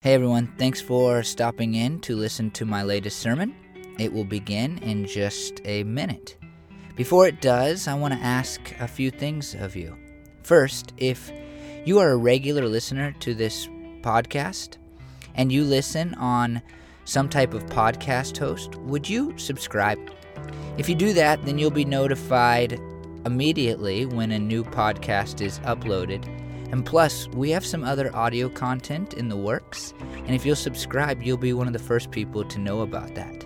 Hey everyone, thanks for stopping in to listen to my latest sermon. It will begin in just a minute. Before it does, I want to ask a few things of you. First, if you are a regular listener to this podcast and you listen on some type of podcast host, would you subscribe? If you do that, then you'll be notified immediately when a new podcast is uploaded and plus, we have some other audio content in the works, and if you'll subscribe, you'll be one of the first people to know about that.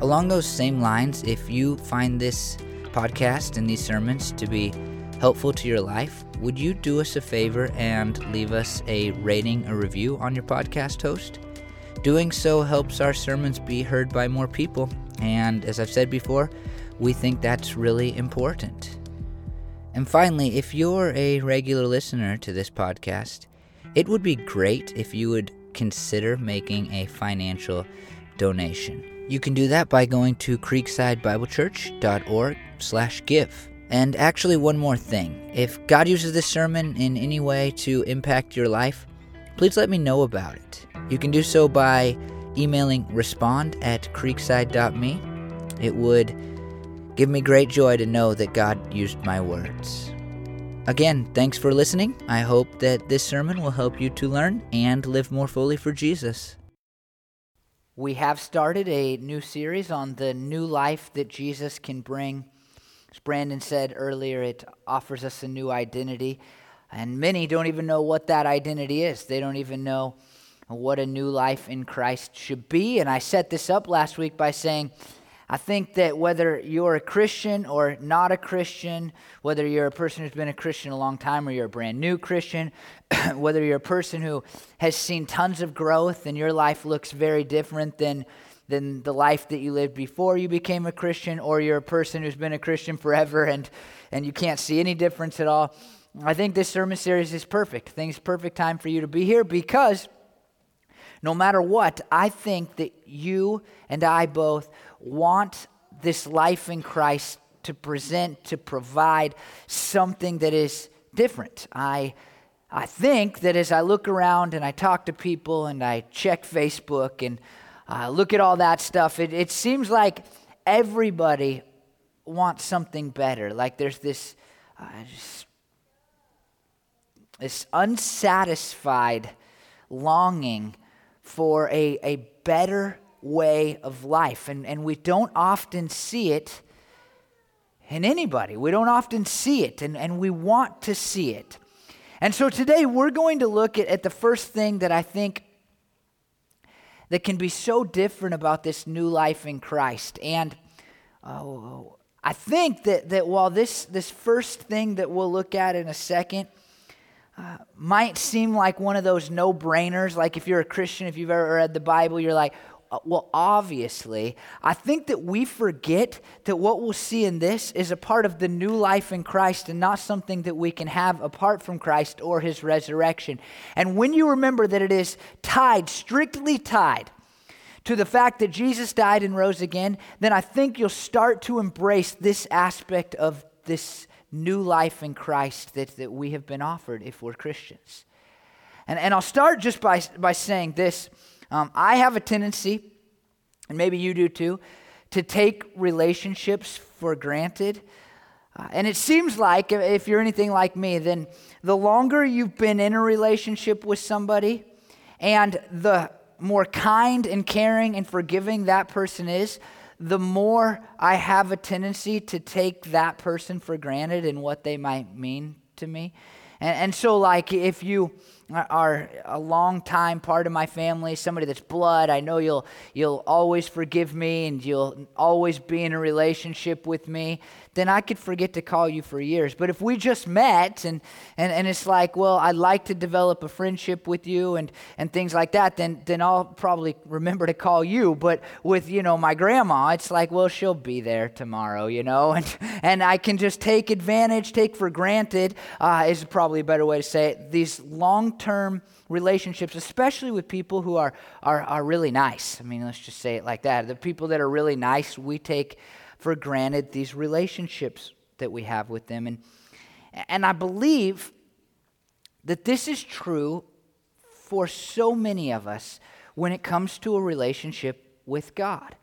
Along those same lines, if you find this podcast and these sermons to be helpful to your life, would you do us a favor and leave us a rating or review on your podcast host? Doing so helps our sermons be heard by more people, and as I've said before, we think that's really important. And finally, if you're a regular listener to this podcast, it would be great if you would consider making a financial donation. You can do that by going to creeksidebiblechurch.org/give. And actually one more thing. If God uses this sermon in any way to impact your life, please let me know about it. You can do so by emailing respond at creekside.me. It would Give me great joy to know that God used my words. Again, thanks for listening. I hope that this sermon will help you to learn and live more fully for Jesus. We have started a new series on the new life that Jesus can bring. As Brandon said earlier, it offers us a new identity. And many don't even know what that identity is. They don't even know what a new life in Christ should be. And I set this up last week by saying, I think that whether you're a Christian or not a Christian, whether you're a person who's been a Christian a long time or you're a brand new Christian, whether you're a person who has seen tons of growth and your life looks very different than, than the life that you lived before you became a Christian, or you're a person who's been a Christian forever and, and you can't see any difference at all, I think this sermon series is perfect. I think it's perfect time for you to be here because no matter what, I think that you and I both want this life in Christ to present, to provide something that is different. I, I think that as I look around and I talk to people and I check Facebook and uh, look at all that stuff, it, it seems like everybody wants something better. Like there's this, uh, just, this unsatisfied longing for a, a better way of life. And, and we don't often see it in anybody. We don't often see it, and, and we want to see it. And so today we're going to look at, at the first thing that I think that can be so different about this new life in Christ. And uh, I think that, that while this, this first thing that we'll look at in a second uh, might seem like one of those no brainers, like if you're a Christian, if you've ever read the Bible, you're like, Uh, well, obviously, I think that we forget that what we'll see in this is a part of the new life in Christ and not something that we can have apart from Christ or his resurrection. And when you remember that it is tied, strictly tied, to the fact that Jesus died and rose again, then I think you'll start to embrace this aspect of this new life in Christ that, that we have been offered if we're Christians. And, and I'll start just by, by saying this um, I have a tendency, and maybe you do too, to take relationships for granted. Uh, and it seems like, if you're anything like me, then the longer you've been in a relationship with somebody and the more kind and caring and forgiving that person is, the more I have a tendency to take that person for granted and what they might mean to me. And, and so, like, if you are a long time part of my family, somebody that's blood. I know you'll you'll always forgive me and you'll always be in a relationship with me. Then I could forget to call you for years. But if we just met and and, and it's like, well, I'd like to develop a friendship with you and and things like that, then then I'll probably remember to call you. But with you know my grandma, it's like, well, she'll be there tomorrow, you know, and and I can just take advantage, take for granted uh, is probably a better way to say it. These long term relationships, especially with people who are, are, are really nice. I mean, let's just say it like that. The people that are really nice, we take for granted these relationships that we have with them. And, and I believe that this is true for so many of us when it comes to a relationship with God.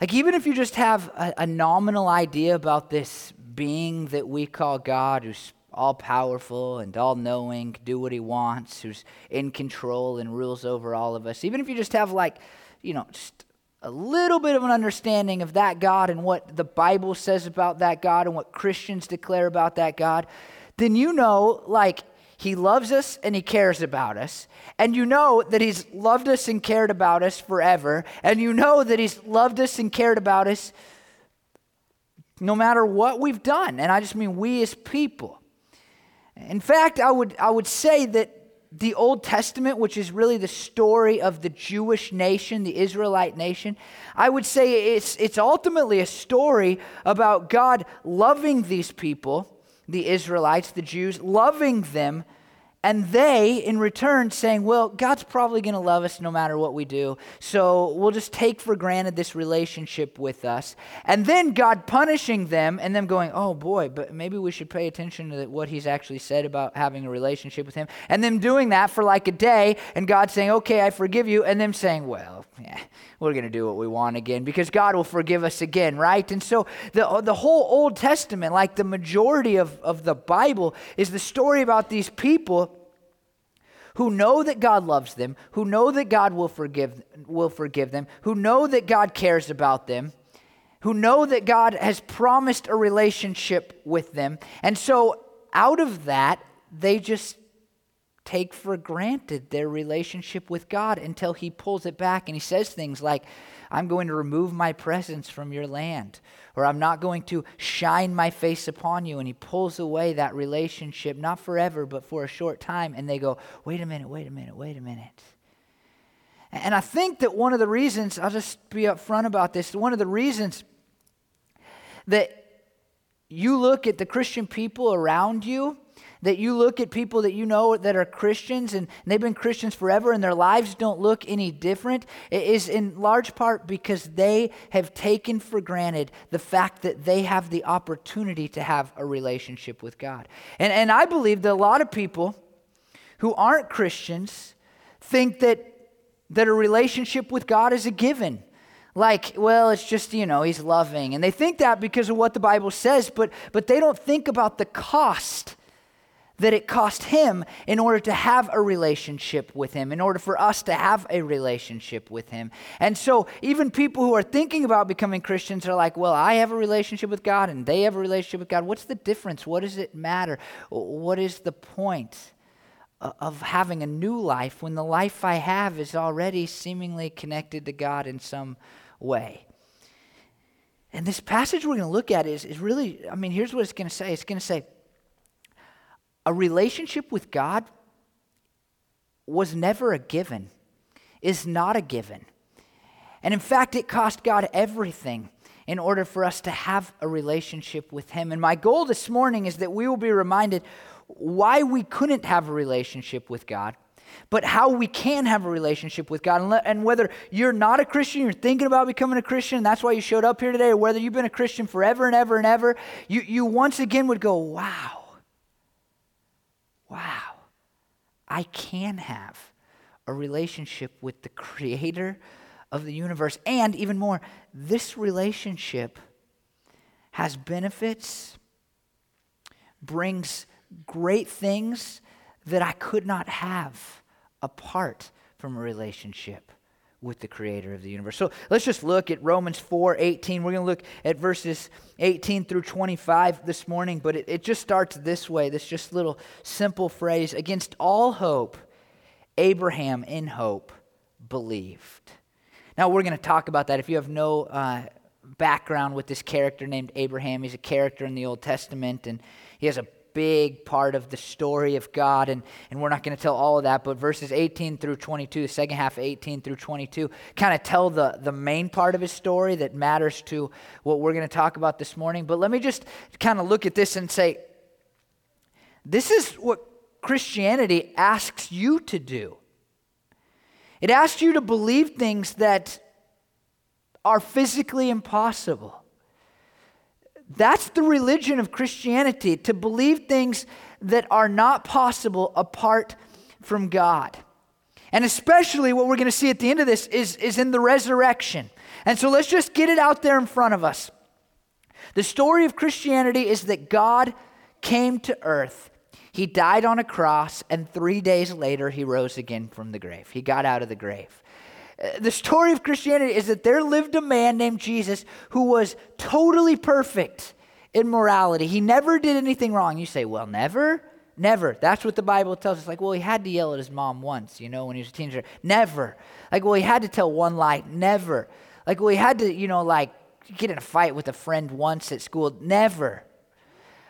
Like, even if you just have a, a nominal idea about this being that we call God, who's all powerful and all knowing, do what he wants, who's in control and rules over all of us, even if you just have, like, you know, just a little bit of an understanding of that God and what the Bible says about that God and what Christians declare about that God, then you know, like, he loves us and He cares about us. And you know that He's loved us and cared about us forever. And you know that He's loved us and cared about us no matter what we've done. And I just mean we as people. In fact, I would, I would say that the Old Testament, which is really the story of the Jewish nation, the Israelite nation, I would say it's, it's ultimately a story about God loving these people the Israelites, the Jews, loving them and they, in return, saying, Well, God's probably going to love us no matter what we do. So we'll just take for granted this relationship with us. And then God punishing them and them going, Oh boy, but maybe we should pay attention to what he's actually said about having a relationship with him. And them doing that for like a day and God saying, Okay, I forgive you. And them saying, Well, yeah, we're going to do what we want again because God will forgive us again, right? And so the, the whole Old Testament, like the majority of, of the Bible, is the story about these people who know that God loves them, who know that God will forgive, will forgive them, who know that God cares about them, who know that God has promised a relationship with them. And so out of that, they just take for granted their relationship with God until He pulls it back and He says things like, I'm going to remove my presence from your land, or I'm not going to shine my face upon you. And He pulls away that relationship, not forever, but for a short time. And they go, Wait a minute, wait a minute, wait a minute. And I think that one of the reasons, I'll just be upfront about this, one of the reasons that you look at the Christian people around you that you look at people that you know that are Christians and they've been Christians forever and their lives don't look any different is in large part because they have taken for granted the fact that they have the opportunity to have a relationship with God. And, and I believe that a lot of people who aren't Christians think that, that a relationship with God is a given like well it's just you know he's loving and they think that because of what the bible says but but they don't think about the cost that it cost him in order to have a relationship with him, in order for us to have a relationship with him. And so, even people who are thinking about becoming Christians are like, well, I have a relationship with God and they have a relationship with God. What's the difference? What does it matter? What is the point of having a new life when the life I have is already seemingly connected to God in some way? And this passage we're going to look at is, is really, I mean, here's what it's going to say it's going to say, a relationship with God was never a given, is not a given. And in fact, it cost God everything in order for us to have a relationship with Him. And my goal this morning is that we will be reminded why we couldn't have a relationship with God, but how we can have a relationship with God. And whether you're not a Christian, you're thinking about becoming a Christian, that's why you showed up here today, or whether you've been a Christian forever and ever and ever, you, you once again would go, wow wow, I can have a relationship with the creator of the universe. And even more, this relationship has benefits, brings great things that I could not have apart from a relationship with the creator of the universe. So let's just look at Romans 4 18. We're going to look at verses 18 through 25 this morning, but it, it just starts this way this just little simple phrase against all hope, Abraham in hope believed. Now we're going to talk about that. If you have no uh, background with this character named Abraham, he's a character in the Old Testament and he has a big part of the story of God, and, and we're not going to tell all of that, but verses 18 through 22, the second half of 18 through 22, kind of tell the, the main part of his story that matters to what we're going to talk about this morning. But let me just kind of look at this and say, this is what Christianity asks you to do. It asks you to believe things that are physically impossible. That's the religion of Christianity, to believe things that are not possible apart from God. And especially what we're going to see at the end of this is, is in the resurrection. And so let's just get it out there in front of us. The story of Christianity is that God came to earth. He died on a cross, and three days later, he rose again from the grave. He got out of the grave. Uh, the story of Christianity is that there lived a man named Jesus who was totally perfect in morality. He never did anything wrong. You say, well, never? Never. That's what the Bible tells us. Like, well, he had to yell at his mom once, you know, when he was a teenager. Never. Like, well, he had to tell one lie. Never. Like, well, he had to, you know, like get in a fight with a friend once at school. Never.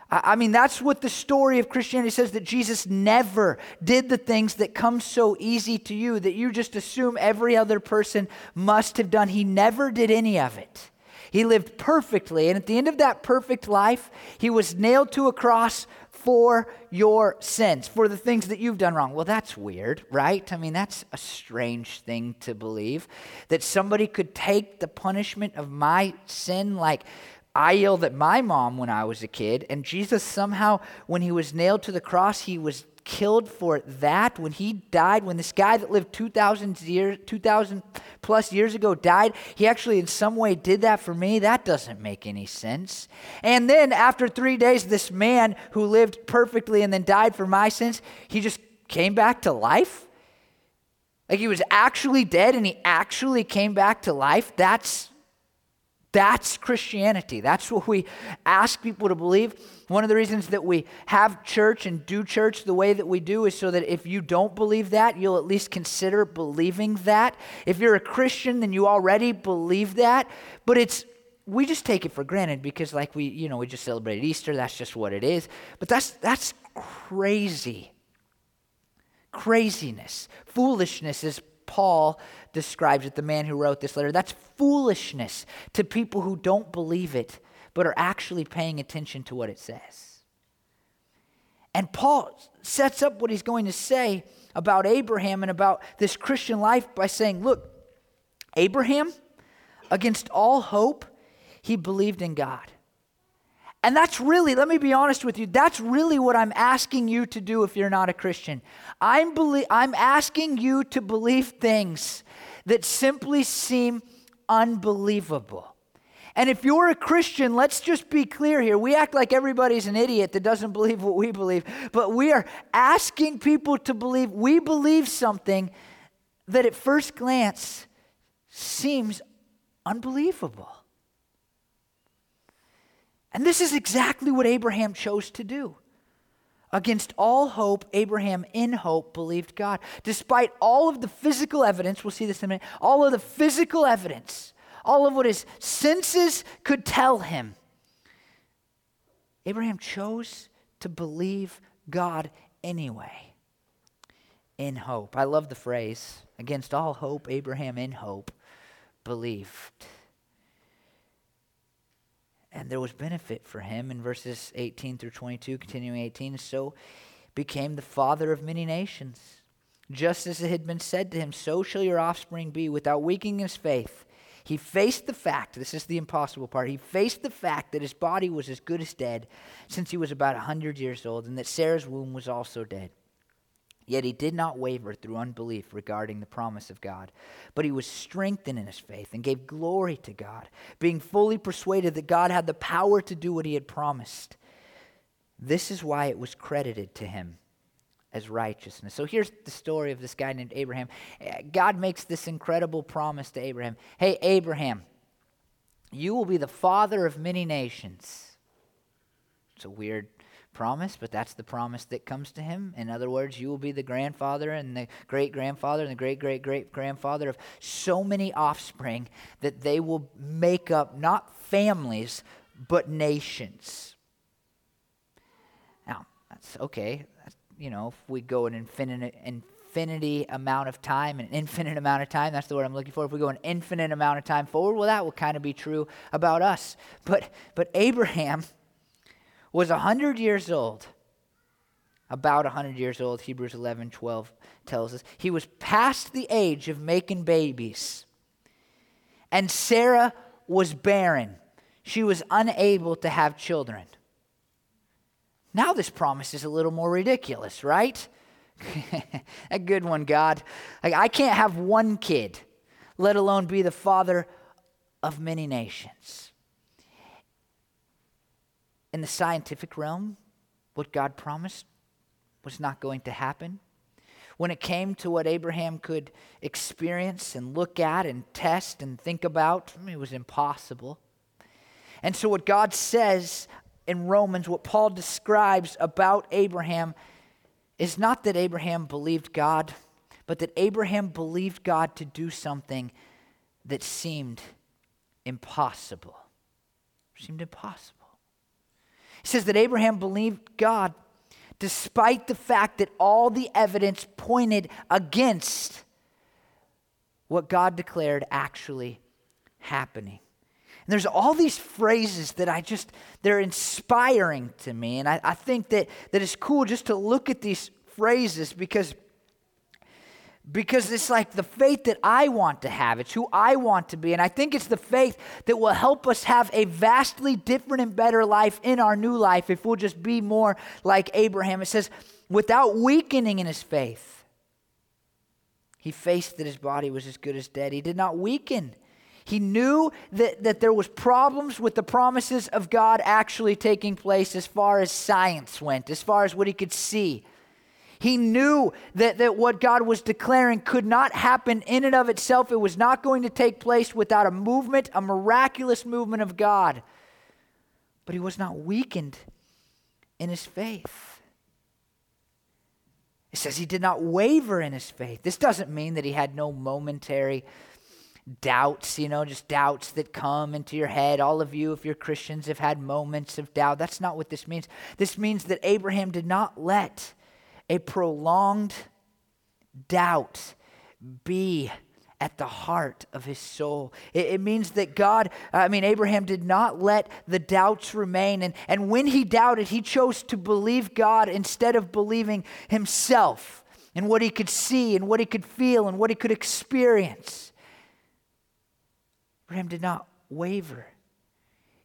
I mean, that's what the story of Christianity says that Jesus never did the things that come so easy to you that you just assume every other person must have done. He never did any of it. He lived perfectly. And at the end of that perfect life, he was nailed to a cross for your sins, for the things that you've done wrong. Well, that's weird, right? I mean, that's a strange thing to believe that somebody could take the punishment of my sin like I yelled at my mom when I was a kid, and Jesus somehow, when he was nailed to the cross, he was killed for that. When he died, when this guy that lived 2,000 years, 2,000 plus years ago died, he actually in some way did that for me. That doesn't make any sense. And then after three days, this man who lived perfectly and then died for my sins, he just came back to life. Like he was actually dead and he actually came back to life. That's that's Christianity. That's what we ask people to believe. One of the reasons that we have church and do church the way that we do is so that if you don't believe that, you'll at least consider believing that. If you're a Christian, then you already believe that. But it's we just take it for granted because like we, you know, we just celebrated Easter, that's just what it is. But that's that's crazy. Craziness. Foolishness is Paul describes it, the man who wrote this letter. That's foolishness to people who don't believe it, but are actually paying attention to what it says. And Paul sets up what he's going to say about Abraham and about this Christian life by saying, Look, Abraham, against all hope, he believed in God. And that's really, let me be honest with you, that's really what I'm asking you to do if you're not a Christian. I'm, belie- I'm asking you to believe things that simply seem unbelievable. And if you're a Christian, let's just be clear here. We act like everybody's an idiot that doesn't believe what we believe, but we are asking people to believe we believe something that at first glance seems unbelievable. And this is exactly what Abraham chose to do. Against all hope, Abraham, in hope, believed God. Despite all of the physical evidence, we'll see this in a minute, all of the physical evidence, all of what his senses could tell him, Abraham chose to believe God anyway. In hope. I love the phrase, against all hope, Abraham, in hope, believed. And there was benefit for him in verses 18 through 22, continuing 18. So became the father of many nations. Just as it had been said to him, so shall your offspring be, without weakening his faith. He faced the fact, this is the impossible part, he faced the fact that his body was as good as dead since he was about a 100 years old, and that Sarah's womb was also dead. Yet he did not waver through unbelief regarding the promise of God, but he was strengthened in his faith and gave glory to God, being fully persuaded that God had the power to do what he had promised. This is why it was credited to him as righteousness. So here's the story of this guy named Abraham. God makes this incredible promise to Abraham Hey, Abraham, you will be the father of many nations. It's a weird promise, but that's the promise that comes to him. In other words, you will be the grandfather and the great grandfather and the great great great grandfather of so many offspring that they will make up not families, but nations. Now, that's okay. That's, you know, if we go an infinite, infinity amount of time, an infinite amount of time, that's the word I'm looking for. If we go an infinite amount of time forward, well, that will kind of be true about us. But, but Abraham was 100 years old. About 100 years old, Hebrews 11 12 tells us. He was past the age of making babies. And Sarah was barren. She was unable to have children. Now, this promise is a little more ridiculous, right? a good one, God. Like, I can't have one kid, let alone be the father of many nations. In the scientific realm, what God promised was not going to happen. When it came to what Abraham could experience and look at and test and think about, it was impossible. And so, what God says in Romans, what Paul describes about Abraham, is not that Abraham believed God, but that Abraham believed God to do something that seemed impossible. Seemed impossible. Says that Abraham believed God despite the fact that all the evidence pointed against what God declared actually happening. And there's all these phrases that I just, they're inspiring to me. And I, I think that, that it's cool just to look at these phrases because because it's like the faith that I want to have. It's who I want to be. And I think it's the faith that will help us have a vastly different and better life in our new life if we'll just be more like Abraham. It says, without weakening in his faith, he faced that his body was as good as dead. He did not weaken. He knew that, that there was problems with the promises of God actually taking place as far as science went, as far as what he could see. He knew that, that what God was declaring could not happen in and of itself. It was not going to take place without a movement, a miraculous movement of God. But he was not weakened in his faith. It says he did not waver in his faith. This doesn't mean that he had no momentary doubts, you know, just doubts that come into your head. All of you, if you're Christians, have had moments of doubt. That's not what this means. This means that Abraham did not let a prolonged doubt be at the heart of his soul. It, it, means that God, I mean, Abraham did not let the doubts remain. And, and when he doubted, he chose to believe God instead of believing himself and what he could see and what he could feel and what he could experience. Abraham did not waver.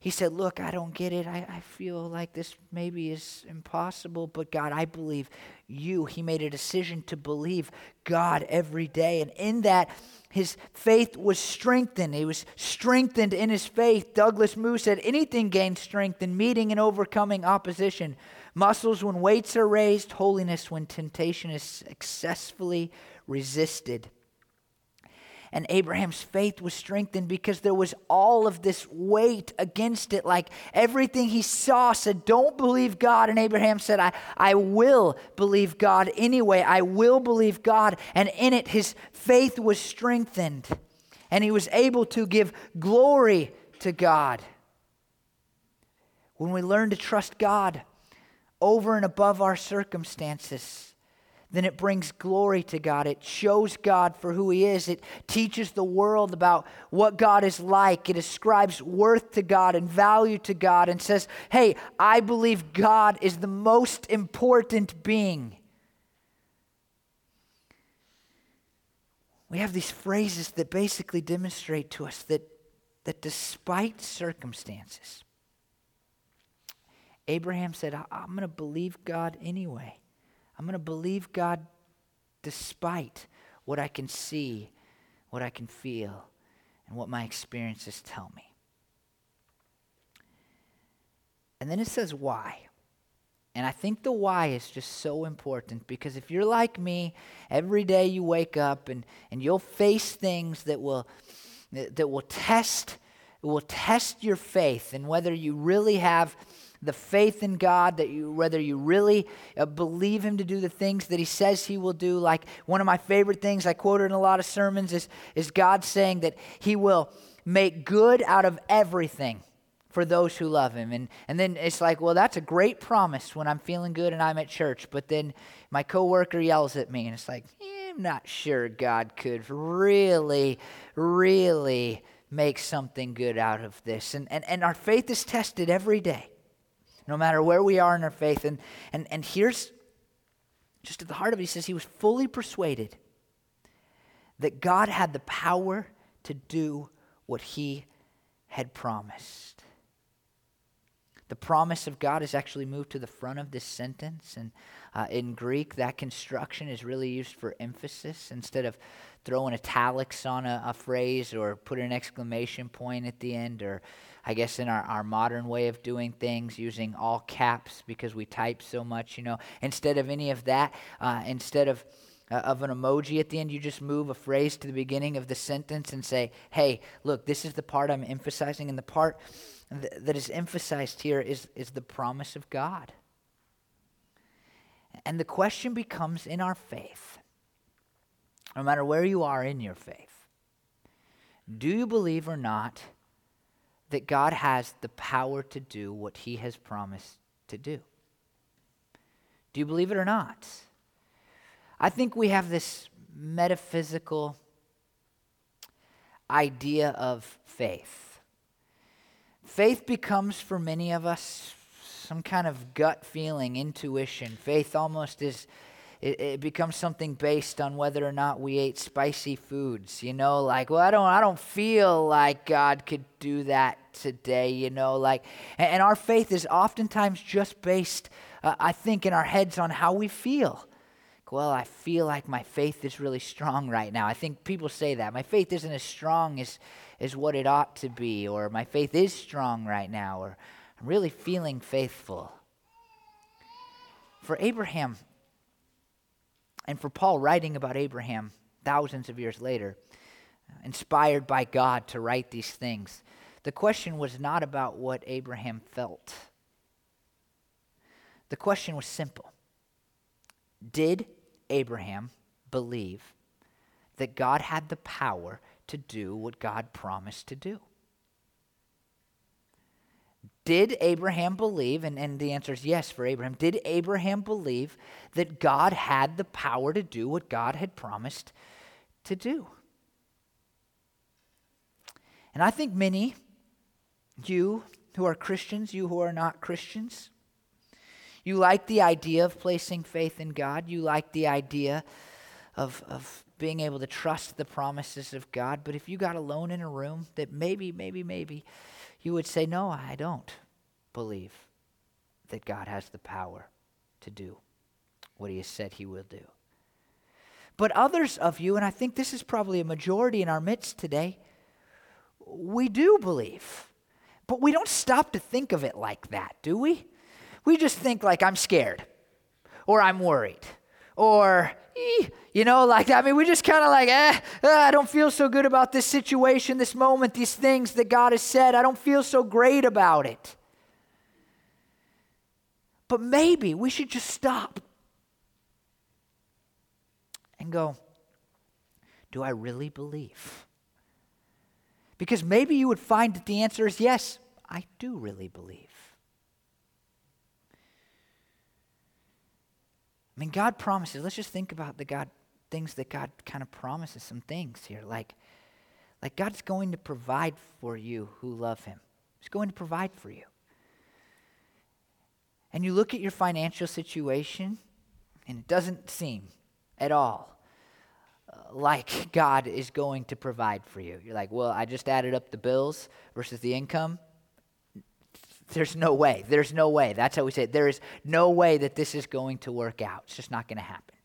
He said, Look, I don't get it. I, I feel like this maybe is impossible, but God, I believe you. He made a decision to believe God every day. And in that, his faith was strengthened. He was strengthened in his faith. Douglas Moo said, Anything gains strength in meeting and overcoming opposition. Muscles when weights are raised, holiness when temptation is successfully resisted. And Abraham's faith was strengthened because there was all of this weight against it. Like everything he saw said, Don't believe God. And Abraham said, I, I will believe God anyway. I will believe God. And in it, his faith was strengthened. And he was able to give glory to God. When we learn to trust God over and above our circumstances, then it brings glory to God. It shows God for who He is. It teaches the world about what God is like. It ascribes worth to God and value to God and says, hey, I believe God is the most important being. We have these phrases that basically demonstrate to us that, that despite circumstances, Abraham said, I'm going to believe God anyway. I'm going to believe God despite what I can see, what I can feel, and what my experiences tell me. And then it says why. And I think the why is just so important because if you're like me, every day you wake up and, and you'll face things that will that will test will test your faith and whether you really have the faith in God, that you, whether you really uh, believe Him to do the things that He says He will do. Like one of my favorite things I quoted in a lot of sermons is, is God saying that He will make good out of everything for those who love him. And, and then it's like, well, that's a great promise when I'm feeling good and I'm at church. But then my coworker yells at me, and it's like, eh, I'm not sure God could really, really make something good out of this. And, and, and our faith is tested every day no matter where we are in our faith. And, and, and here's just at the heart of it, he says he was fully persuaded that God had the power to do what he had promised. The promise of God is actually moved to the front of this sentence. And uh, in Greek, that construction is really used for emphasis instead of throwing italics on a, a phrase or putting an exclamation point at the end, or I guess in our, our modern way of doing things, using all caps because we type so much, you know. Instead of any of that, uh, instead of uh, of an emoji at the end, you just move a phrase to the beginning of the sentence and say, hey, look, this is the part I'm emphasizing. And the part th- that is emphasized here is, is the promise of God. And the question becomes in our faith, no matter where you are in your faith, do you believe or not that God has the power to do what he has promised to do? Do you believe it or not? I think we have this metaphysical idea of faith. Faith becomes for many of us some kind of gut feeling, intuition. Faith almost is it, it, becomes something based on whether or not we ate spicy foods you know like well i don't i don't feel like god could do that today you know like and, and our faith is oftentimes just based uh, i think in our heads on how we feel well, I feel like my faith is really strong right now. I think people say that. My faith isn't as strong as, as what it ought to be, or my faith is strong right now, or I'm really feeling faithful. For Abraham, and for Paul writing about Abraham thousands of years later, uh, inspired by God to write these things, the question was not about what Abraham felt. The question was simple Did Abraham believe that God had the power to do what God promised to do? Did Abraham believe, and, and the answer is yes for Abraham, did Abraham believe that God had the power to do what God had promised to do? And I think many, you who are Christians, you who are not Christians, you like the idea of placing faith in God. You like the idea of, of being able to trust the promises of God. But if you got alone in a room, that maybe, maybe, maybe you would say, No, I don't believe that God has the power to do what he has said he will do. But others of you, and I think this is probably a majority in our midst today, we do believe. But we don't stop to think of it like that, do we? we just think like I'm scared or I'm worried or you know like i mean we just kind of like eh, eh, i don't feel so good about this situation this moment these things that god has said. I don't feel so great about it. But maybe we should just stop and go do i really believe? Because maybe you would find that the answer is yes i do really believe I mean, God promises. Let's just think about the God things that God kind of promises. Some things here, like, like God's going to provide for you who love Him. He's going to provide for you. And you look at your financial situation, and it doesn't seem at all uh, like God is going to provide for you. You're like, well, I just added up the bills versus the income. There's no way. There's no way. That's how we say it. There is no way that this is going to work out. It's just not going to happen.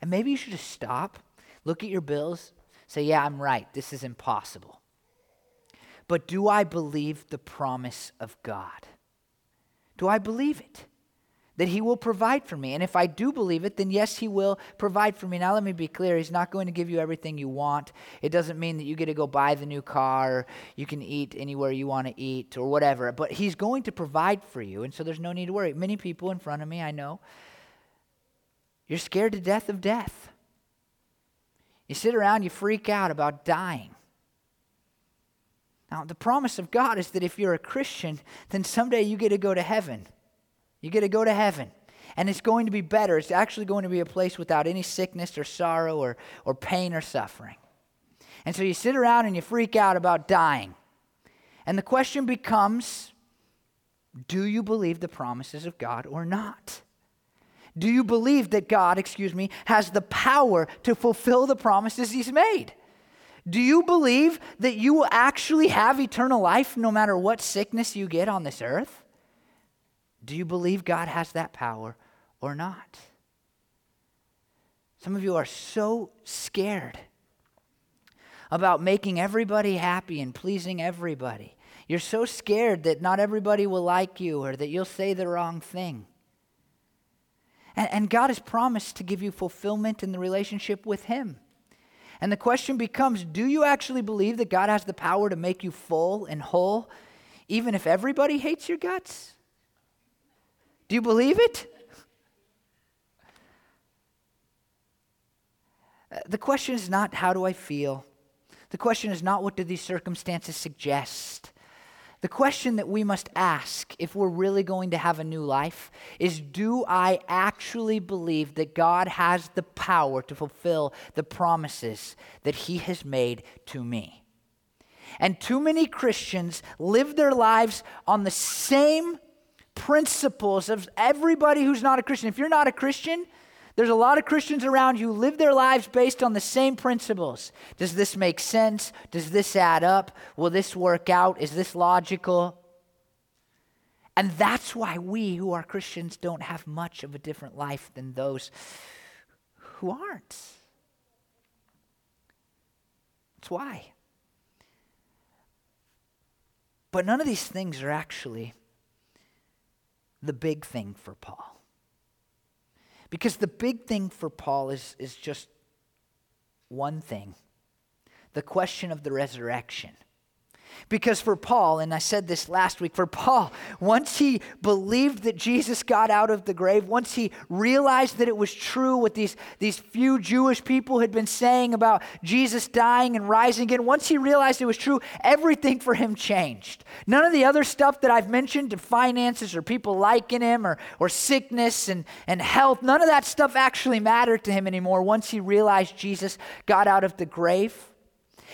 And maybe you should just stop, look at your bills, say, yeah, I'm right. This is impossible. But do I believe the promise of God? Do I believe it? That He will provide for me. And if I do believe it, then yes, He will provide for me. Now, let me be clear He's not going to give you everything you want. It doesn't mean that you get to go buy the new car, you can eat anywhere you want to eat, or whatever. But He's going to provide for you. And so there's no need to worry. Many people in front of me, I know, you're scared to death of death. You sit around, you freak out about dying. Now, the promise of God is that if you're a Christian, then someday you get to go to heaven. You get to go to heaven. And it's going to be better. It's actually going to be a place without any sickness or sorrow or, or pain or suffering. And so you sit around and you freak out about dying. And the question becomes do you believe the promises of God or not? Do you believe that God, excuse me, has the power to fulfill the promises He's made? Do you believe that you will actually have eternal life no matter what sickness you get on this earth? Do you believe God has that power or not? Some of you are so scared about making everybody happy and pleasing everybody. You're so scared that not everybody will like you or that you'll say the wrong thing. And, and God has promised to give you fulfillment in the relationship with Him. And the question becomes do you actually believe that God has the power to make you full and whole, even if everybody hates your guts? Do you believe it? Uh, the question is not how do I feel? The question is not what do these circumstances suggest? The question that we must ask if we're really going to have a new life is Do I actually believe that God has the power to fulfill the promises that He has made to me? And too many Christians live their lives on the same principles of everybody who's not a Christian. If you're not a Christian, there's a lot of Christians around who live their lives based on the same principles. Does this make sense? Does this add up? Will this work out? Is this logical? And that's why we who are Christians don't have much of a different life than those who aren't. That's why. But none of these things are actually the big thing for Paul. Because the big thing for Paul is, is just one thing the question of the resurrection. Because for Paul, and I said this last week, for Paul, once he believed that Jesus got out of the grave, once he realized that it was true what these, these few Jewish people had been saying about Jesus dying and rising again, once he realized it was true, everything for him changed. None of the other stuff that I've mentioned, finances or people liking him or, or sickness and, and health, none of that stuff actually mattered to him anymore once he realized Jesus got out of the grave.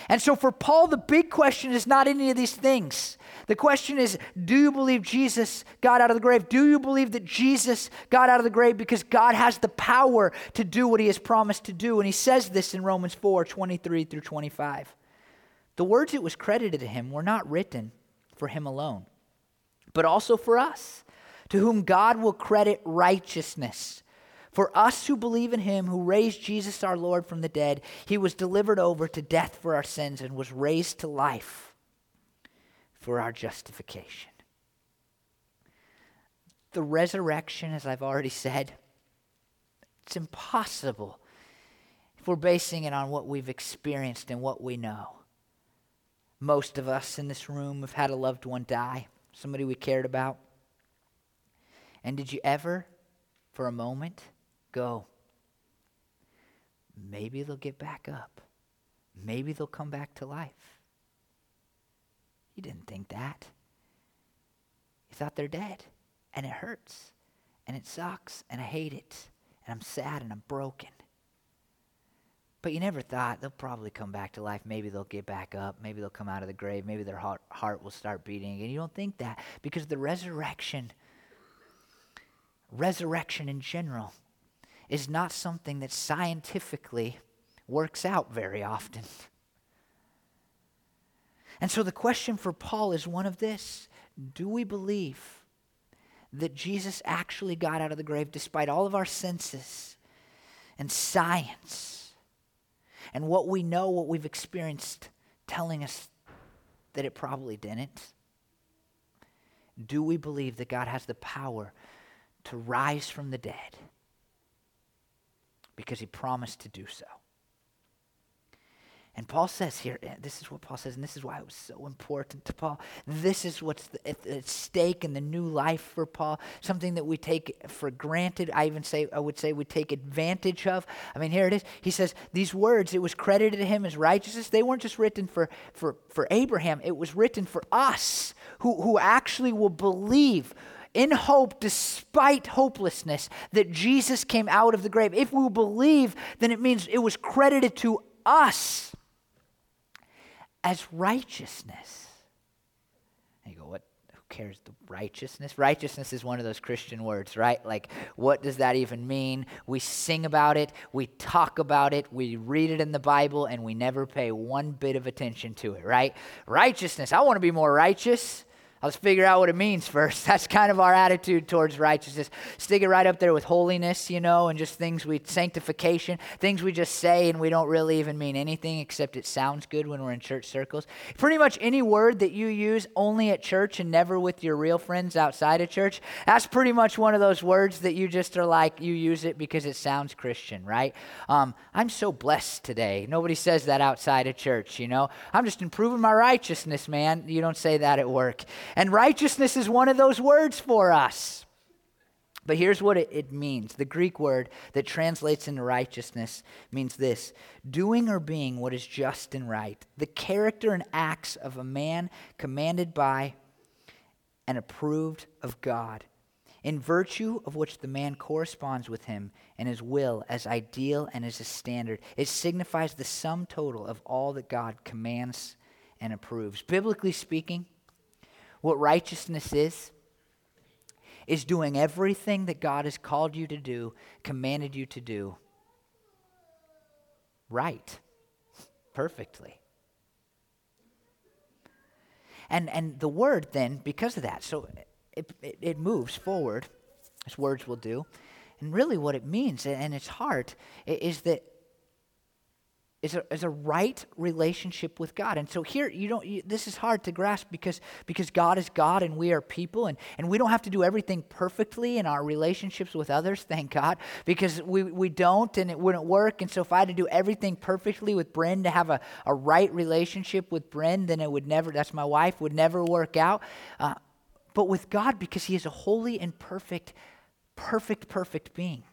And so for Paul, the big question is not any of these things. The question is do you believe Jesus got out of the grave? Do you believe that Jesus got out of the grave because God has the power to do what he has promised to do? And he says this in Romans 4 23 through 25. The words that was credited to him were not written for him alone, but also for us, to whom God will credit righteousness. For us who believe in him who raised Jesus our Lord from the dead, he was delivered over to death for our sins and was raised to life for our justification. The resurrection, as I've already said, it's impossible if we're basing it on what we've experienced and what we know. Most of us in this room have had a loved one die, somebody we cared about. And did you ever, for a moment, go. Maybe they'll get back up. Maybe they'll come back to life. You didn't think that. You thought they're dead. And it hurts. And it sucks. And I hate it. And I'm sad and I'm broken. But you never thought they'll probably come back to life. Maybe they'll get back up. Maybe they'll come out of the grave. Maybe their heart, heart will start beating again. You don't think that because the resurrection, resurrection in general, is not something that scientifically works out very often. And so the question for Paul is one of this Do we believe that Jesus actually got out of the grave despite all of our senses and science and what we know, what we've experienced, telling us that it probably didn't? Do we believe that God has the power to rise from the dead? Because he promised to do so. And Paul says here, this is what Paul says, and this is why it was so important to Paul. This is what's at stake in the new life for Paul, something that we take for granted. I even say, I would say we take advantage of. I mean, here it is. He says, these words, it was credited to him as righteousness. They weren't just written for, for, for Abraham, it was written for us who, who actually will believe in hope, despite hopelessness, that Jesus came out of the grave. If we believe, then it means it was credited to us as righteousness. And you go, what? Who cares? The righteousness? Righteousness is one of those Christian words, right? Like, what does that even mean? We sing about it, we talk about it, we read it in the Bible, and we never pay one bit of attention to it, right? Righteousness. I want to be more righteous. Let's figure out what it means first. That's kind of our attitude towards righteousness. Stick it right up there with holiness, you know, and just things we, sanctification, things we just say and we don't really even mean anything except it sounds good when we're in church circles. Pretty much any word that you use only at church and never with your real friends outside of church, that's pretty much one of those words that you just are like, you use it because it sounds Christian, right? Um, I'm so blessed today. Nobody says that outside of church, you know. I'm just improving my righteousness, man. You don't say that at work. And righteousness is one of those words for us. But here's what it, means the Greek word that translates into righteousness means this doing or being what is just and right, the character and acts of a man commanded by and approved of God, in virtue of which the man corresponds with him and his will as ideal and as a standard. It signifies the sum total of all that God commands and approves. Biblically speaking, what righteousness is, is doing everything that God has called you to do, commanded you to do, right, perfectly. And, and the word then, because of that, so it, it, it moves forward, as words will do. And really, what it means, and its heart, is that is a, is a right relationship with God. And so here, you don't, you, this is hard to grasp because, because God is God and we are people, and, and we don't have to do everything perfectly in our relationships with others, thank God, because we, we don't and it wouldn't work. And so if I had to do everything perfectly with Bryn to have a, a right relationship with Bryn, then it would never, that's my wife, would never work out. Uh, but with God, because He is a holy and perfect, perfect, perfect being,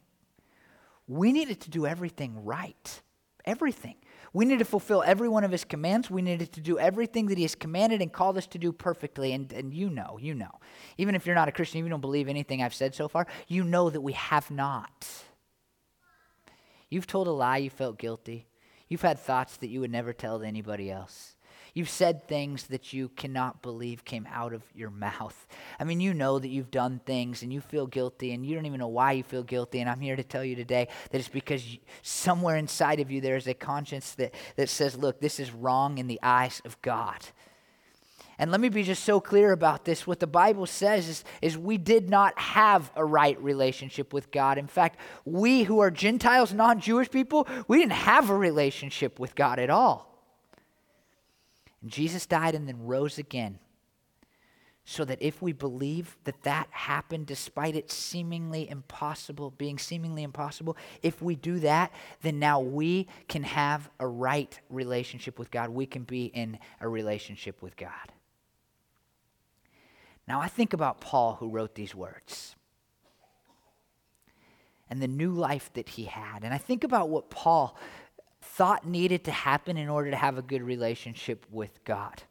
we needed to do everything right everything. We need to fulfill every one of his commands. We needed to do everything that he has commanded and called us to do perfectly. And, and you know, you know. Even if you're not a Christian, even don't believe anything I've said so far, you know that we have not. You've told a lie, you felt guilty. You've had thoughts that you would never tell to anybody else. You've said things that you cannot believe came out of your mouth. I mean, you know that you've done things and you feel guilty and you don't even know why you feel guilty. And I'm here to tell you today that it's because you, somewhere inside of you there is a conscience that, that says, look, this is wrong in the eyes of God. And let me be just so clear about this. What the Bible says is, is we did not have a right relationship with God. In fact, we who are Gentiles, non Jewish people, we didn't have a relationship with God at all. And Jesus died and then rose again. So that if we believe that that happened despite it seemingly impossible, being seemingly impossible, if we do that, then now we can have a right relationship with God. We can be in a relationship with God. Now, I think about Paul who wrote these words and the new life that he had. And I think about what Paul thought needed to happen in order to have a good relationship with God.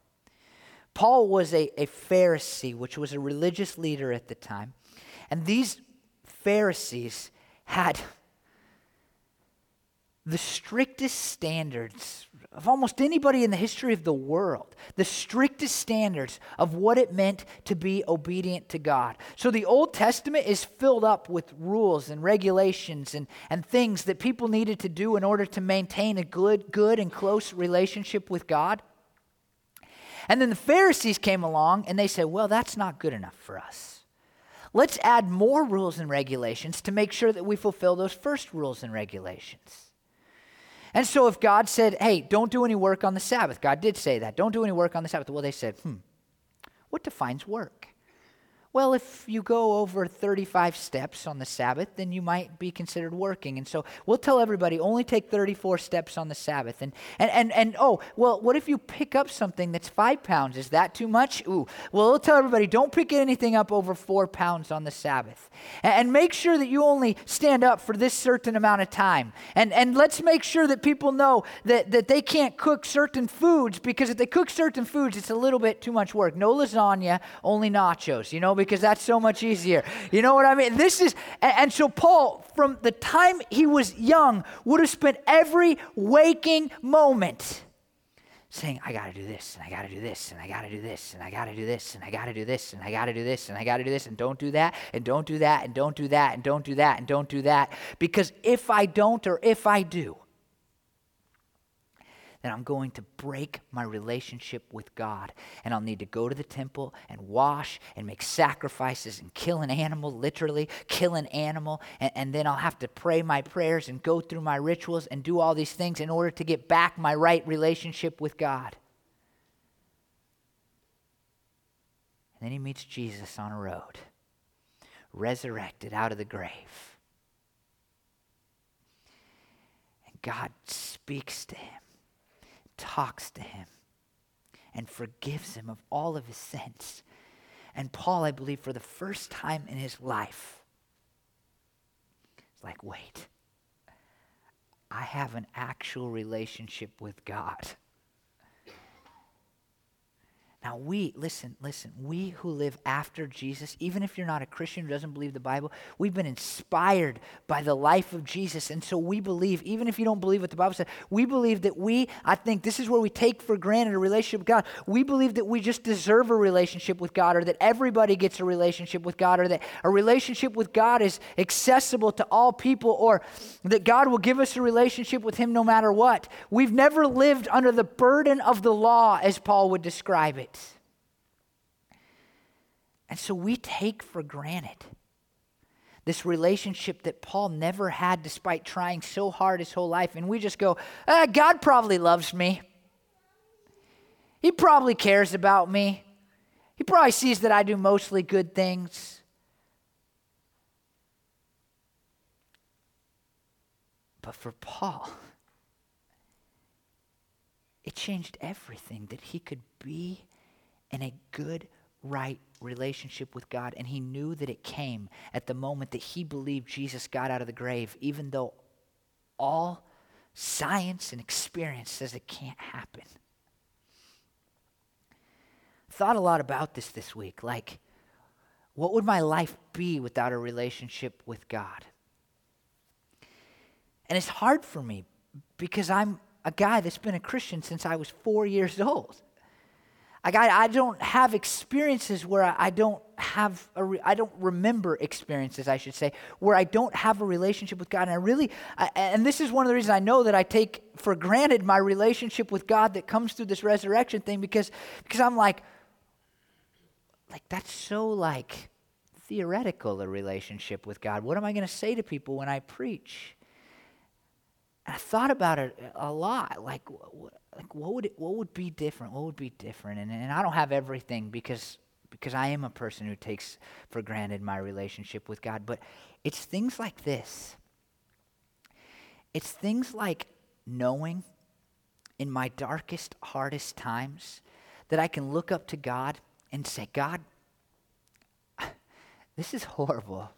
Paul was a, a Pharisee, which was a religious leader at the time. And these Pharisees had the strictest standards of almost anybody in the history of the world, the strictest standards of what it meant to be obedient to God. So the Old Testament is filled up with rules and regulations and, and things that people needed to do in order to maintain a good, good and close relationship with God. And then the Pharisees came along and they said, well, that's not good enough for us. Let's add more rules and regulations to make sure that we fulfill those first rules and regulations. And so if God said, hey, don't do any work on the Sabbath, God did say that, don't do any work on the Sabbath. Well, they said, hmm, what defines work? Well, if you go over 35 steps on the Sabbath, then you might be considered working. And so we'll tell everybody only take 34 steps on the Sabbath. And, and, and, and oh, well, what if you pick up something that's five pounds? Is that too much? Ooh, well, we'll tell everybody don't pick anything up over four pounds on the Sabbath. And, and make sure that you only stand up for this certain amount of time. And, and let's make sure that people know that, that they can't cook certain foods because if they cook certain foods, it's a little bit too much work. No lasagna, only nachos, you know, because that's so much easier. You know what I mean? This is, and, so Paul, from the time he was young, would have spent every waking moment saying, I got to do this, and I got to do this, and I got to do this, and I got to do this, and I got to do this, and I got to do this, and I got to do this, and don't do that, and don't do that, and don't do that, and don't do that, and don't do that. Because if I don't, or if I do, then I'm going to break my relationship with God. And I'll need to go to the temple and wash and make sacrifices and kill an animal, literally, kill an animal. And, and, then I'll have to pray my prayers and go through my rituals and do all these things in order to get back my right relationship with God. And then he meets Jesus on a road, resurrected out of the grave. And God speaks to him talks to him and forgives him of all of his sins. And Paul, I believe, for the first time in his life, is like, wait, I have an actual relationship with God. Now, we, listen, listen, we who live after Jesus, even if you're not a Christian who doesn't believe the Bible, we've been inspired by the life of Jesus. And so we believe, even if you don't believe what the Bible said, we believe that we, I think this is where we take for granted a relationship with God. We believe that we just deserve a relationship with God, or that everybody gets a relationship with God, or that a relationship with God is accessible to all people, or that God will give us a relationship with Him no matter what. We've never lived under the burden of the law, as Paul would describe it. And so we take for granted this relationship that Paul never had despite trying so hard his whole life. And we just go, ah, God probably loves me. He probably cares about me. He probably sees that I do mostly good things. But for Paul, it changed everything that he could be in a good, right relationship with God. And he knew that it came at the moment that he believed Jesus got out of the grave, even though all science and experience says it can't happen. Thought a lot about this this week. Like, what would my life be without a relationship with God? And it's hard for me because I'm a guy that's been a Christian since I was four years old. Like I, I don't have experiences where I, I don't have a re, I don't remember experiences I should say where I don't have a relationship with God and I really I, and this is one of the reasons I know that I take for granted my relationship with God that comes through this resurrection thing because because I'm like like that's so like theoretical a relationship with God. What am I going to say to people when I preach? And I thought about it a lot like like what would it, what would be different? What would be different? And, and I don't have everything because because I am a person who takes for granted my relationship with God, but it's things like this. It's things like knowing in my darkest, hardest times that I can look up to God and say, God, this is horrible.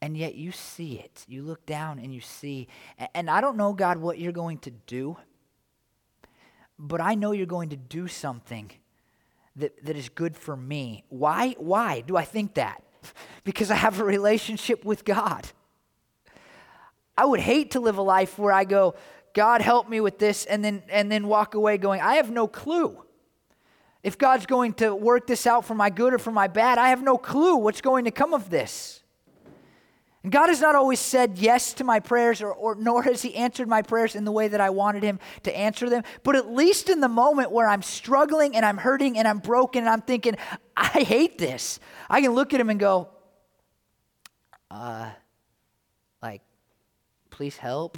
And yet you see it. You look down and you see. And I don't know, God, what you're going to do, but I know you're going to do something that, that is good for me. Why? Why do I think that? Because I have a relationship with God. I would hate to live a life where I go, God help me with this, and then and then walk away going, I have no clue. If God's going to work this out for my good or for my bad, I have no clue what's going to come of this. And God has not always said yes to my prayers, or, or, nor has He answered my prayers in the way that I wanted Him to answer them. But at least in the moment where I'm struggling and I'm hurting and I'm broken and I'm thinking, I hate this, I can look at Him and go, uh, like, please help.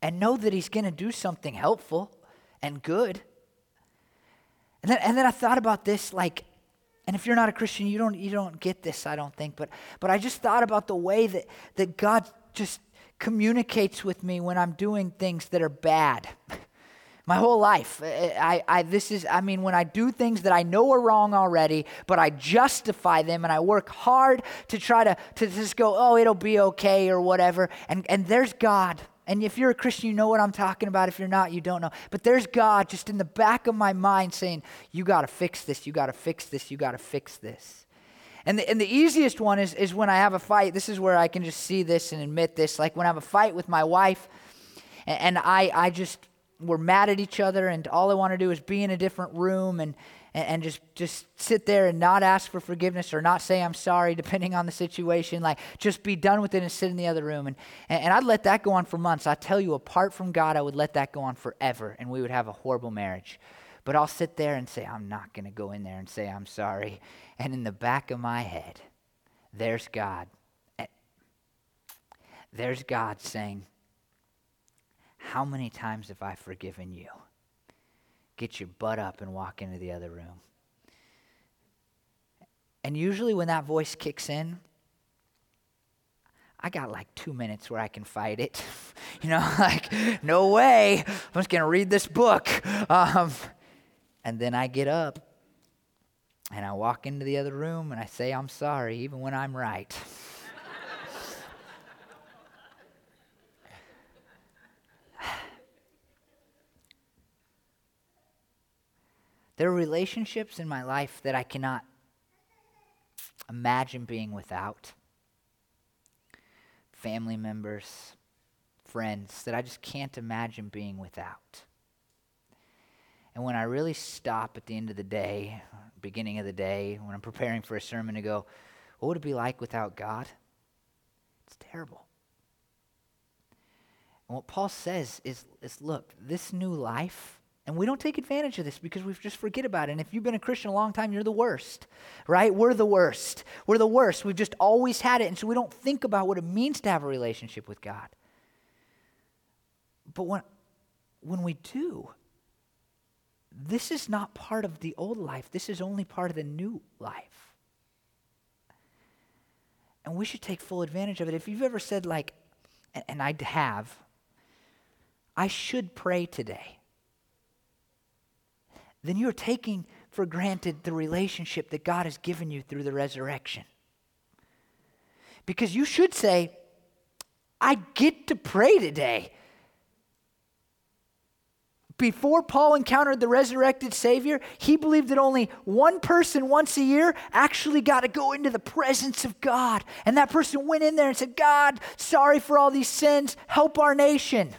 And know that He's going to do something helpful and good. And then, and then I thought about this like, and if you're not a Christian, you don't, you don't get this, I don't think. But, but I just thought about the way that, that God just communicates with me when I'm doing things that are bad. My whole life, I, I, this is, I mean, when I do things that I know are wrong already, but I justify them and I work hard to try to, to just go, oh, it'll be okay or whatever. And, and there's God and if you're a Christian, you know what I'm talking about. If you're not, you don't know. But there's God just in the back of my mind saying, You got to fix this, you got to fix this, you got to fix this. And the, and the easiest one is, is when I have a fight. This is where I can just see this and admit this. Like when I have a fight with my wife, and, and I, I just, we're mad at each other, and all I want to do is be in a different room and, and, and, just, just sit there and not ask for forgiveness or not say I'm sorry, depending on the situation. Like, just be done with it and sit in the other room. And, and, and I'd let that go on for months. I tell you, apart from God, I would let that go on forever, and we would have a horrible marriage. But I'll sit there and say, I'm not going to go in there and say I'm sorry. And in the back of my head, there's God. There's God saying, How many times have I forgiven you? Get your butt up and walk into the other room. And usually, when that voice kicks in, I got like two minutes where I can fight it. you know, like, no way. I'm just going to read this book. Um, and then I get up and I walk into the other room and I say, I'm sorry, even when I'm right. there are relationships in my life that I cannot imagine being without. Family members, friends that I just can't imagine being without. And when I really stop at the end of the day, beginning of the day, when I'm preparing for a sermon to go, what would it be like without God? It's terrible. And what Paul says is, is look, this new life, and we don't take advantage of this because we just forget about it. And if you've been a Christian a long time, you're the worst, right? We're the worst. We're the worst. We've just always had it. And so we don't think about what it means to have a relationship with God. But when, when we do, this is not part of the old life. This is only part of the new life. And we should take full advantage of it. If you've ever said, like, and I'd have, I should pray today, then you're taking for granted the relationship that God has given you through the resurrection. Because you should say, I get to pray today before Paul encountered the resurrected Savior, he believed that only one person once a year actually got to go into the presence of God. And that person went in there and said, God, sorry for all these sins, help our nation.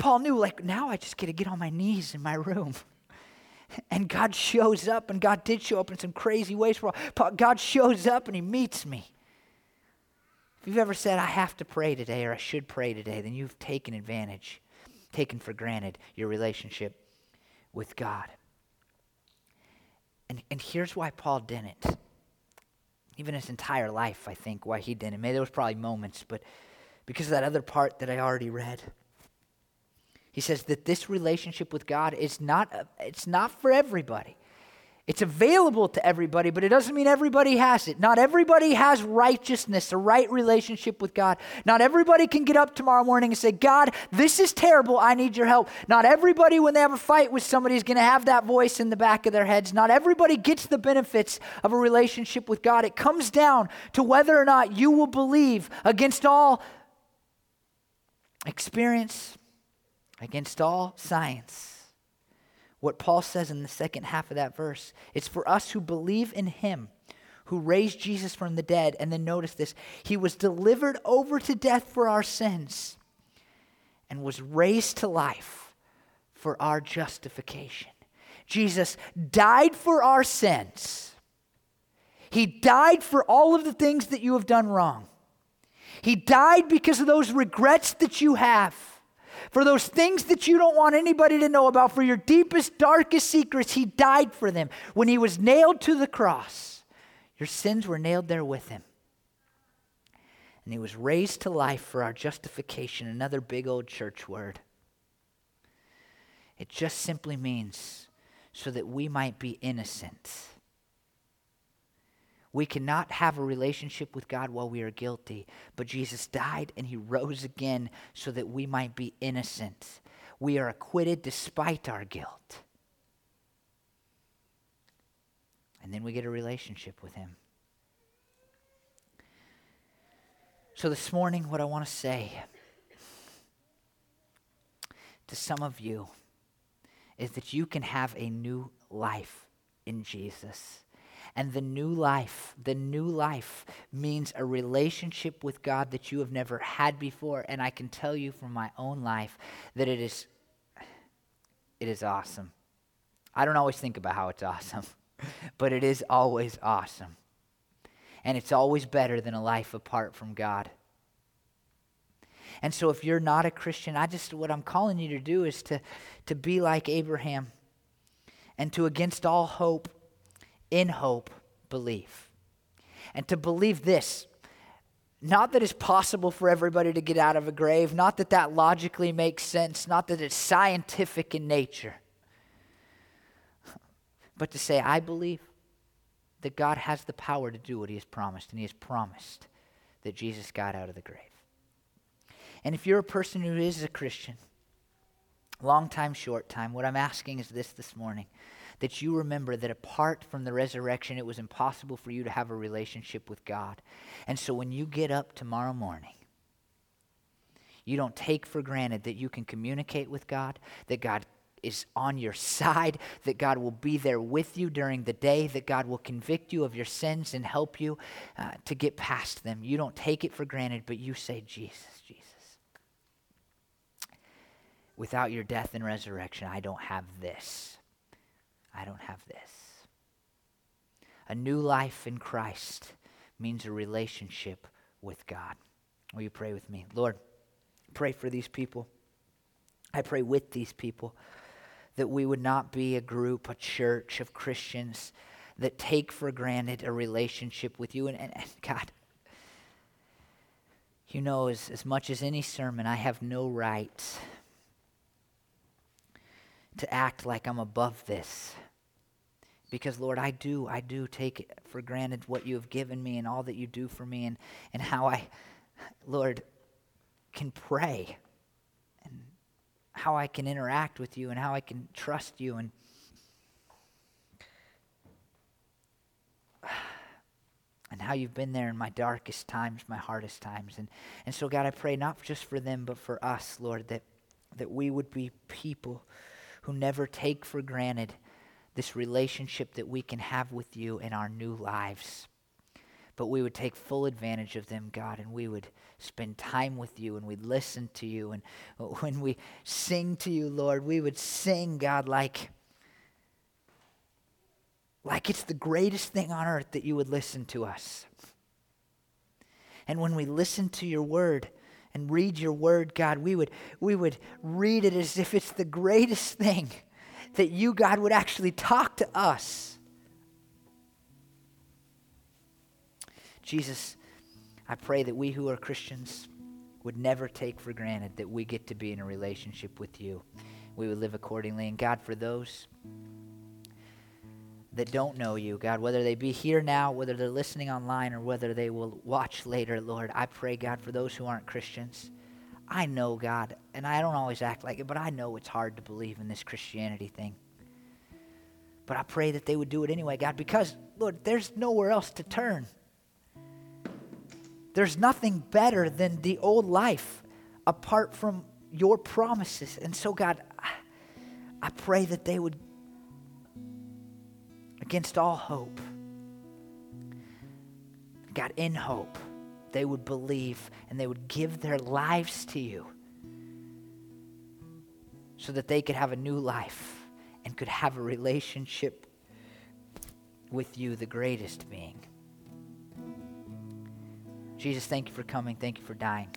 Paul knew, like, now I just get to get on my knees in my room. And God shows up, and God did show up in some crazy ways. for Paul. God shows up and He meets me. If you've ever said, I have to pray today or I should pray today, then you've taken advantage taken for granted your relationship with God. And, and here's why Paul didn't. Even his entire life, I think, why he didn't. Maybe there was probably moments, but because of that other part that I already read. He says that this relationship with God is not, it's not for everybody. It's available to everybody, but it doesn't mean everybody has it. Not everybody has righteousness, a right relationship with God. Not everybody can get up tomorrow morning and say, God, this is terrible. I need your help. Not everybody, when they have a fight with somebody, is going to have that voice in the back of their heads. Not everybody gets the benefits of a relationship with God. It comes down to whether or not you will believe against all experience, against all science what Paul says in the second half of that verse. It's for us who believe in him who raised Jesus from the dead. And then notice this he was delivered over to death for our sins and was raised to life for our justification. Jesus died for our sins. He died for all of the things that you have done wrong. He died because of those regrets that you have for those things that you don't want anybody to know about, for your deepest, darkest secrets, He died for them. When He was nailed to the cross, your sins were nailed there with Him. And He was raised to life for our justification, another big old church word. It just simply means so that we might be innocent we cannot have a relationship with God while we are guilty. But Jesus died and he rose again so that we might be innocent. We are acquitted despite our guilt. And then we get a relationship with him. So, this morning, what I want to say to some of you is that you can have a new life in Jesus. And the new life, the new life means a relationship with God that you have never had before. And I can tell you from my own life that it is it is awesome. I don't always think about how it's awesome, but it is always awesome. And it's always better than a life apart from God. And so if you're not a Christian, I just what I'm calling you to do is to to be like Abraham and to against all hope in hope believe. And to believe this not that it's possible for everybody to get out of a grave, not that that logically makes sense, not that it's scientific in nature, but to say, I believe that God has the power to do what He has promised, and He has promised that Jesus got out of the grave. And if you're a person who is a Christian, long time, short time, what I'm asking is this this morning that you remember that apart from the resurrection, it was impossible for you to have a relationship with God. And so when you get up tomorrow morning, you don't take for granted that you can communicate with God, that God is on your side, that God will be there with you during the day, that God will convict you of your sins and help you uh, to get past them. You don't take it for granted, but you say, Jesus, Jesus. Without your death and resurrection, I don't have this. I don't have this. A new life in Christ means a relationship with God. Will you pray with me? Lord, pray for these people. I pray with these people that we would not be a group, a church of Christians that take for granted a relationship with you. And, and, and God, you know, as, as much as any sermon, I have no right to act like I'm above this. Because, Lord, I do, I do take for granted what you have given me and all that you do for me and, and how I, Lord, can pray and how I can interact with you and how I can trust you and and how you've been there in my darkest times, my hardest times. And, and so, God, I pray not just for them, but for us, Lord, that, that we would be people who never take for granted this relationship that we can have with you in our new lives. But we would take full advantage of them, God, and we would spend time with you and we'd listen to you. And when we sing to you, Lord, we would sing, God, like, like it's the greatest thing on earth that you would listen to us. And when we listen to your word, and read your word, God, we would, we would read it as if it's the greatest thing that you, God, would actually talk to us. Jesus, I pray that we who are Christians would never take for granted that we get to be in a relationship with you. We would live accordingly. And God, for those that don't know you, God, whether they be here now, whether they're listening online, or whether they will watch later, Lord, I pray, God, for those who aren't Christians. I know, God, and I don't always act like it, but I know it's hard to believe in this Christianity thing. But I pray that they would do it anyway, God, because, Lord, there's nowhere else to turn. There's nothing better than the old life apart from your promises. And so, God, I pray that they would, against all hope, God, in hope, they would believe and they would give their lives to you so that they could have a new life and could have a relationship with you, the greatest being. Jesus, thank you for coming. Thank you for dying.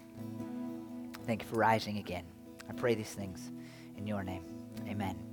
Thank you for rising again. I pray these things in your name. Amen.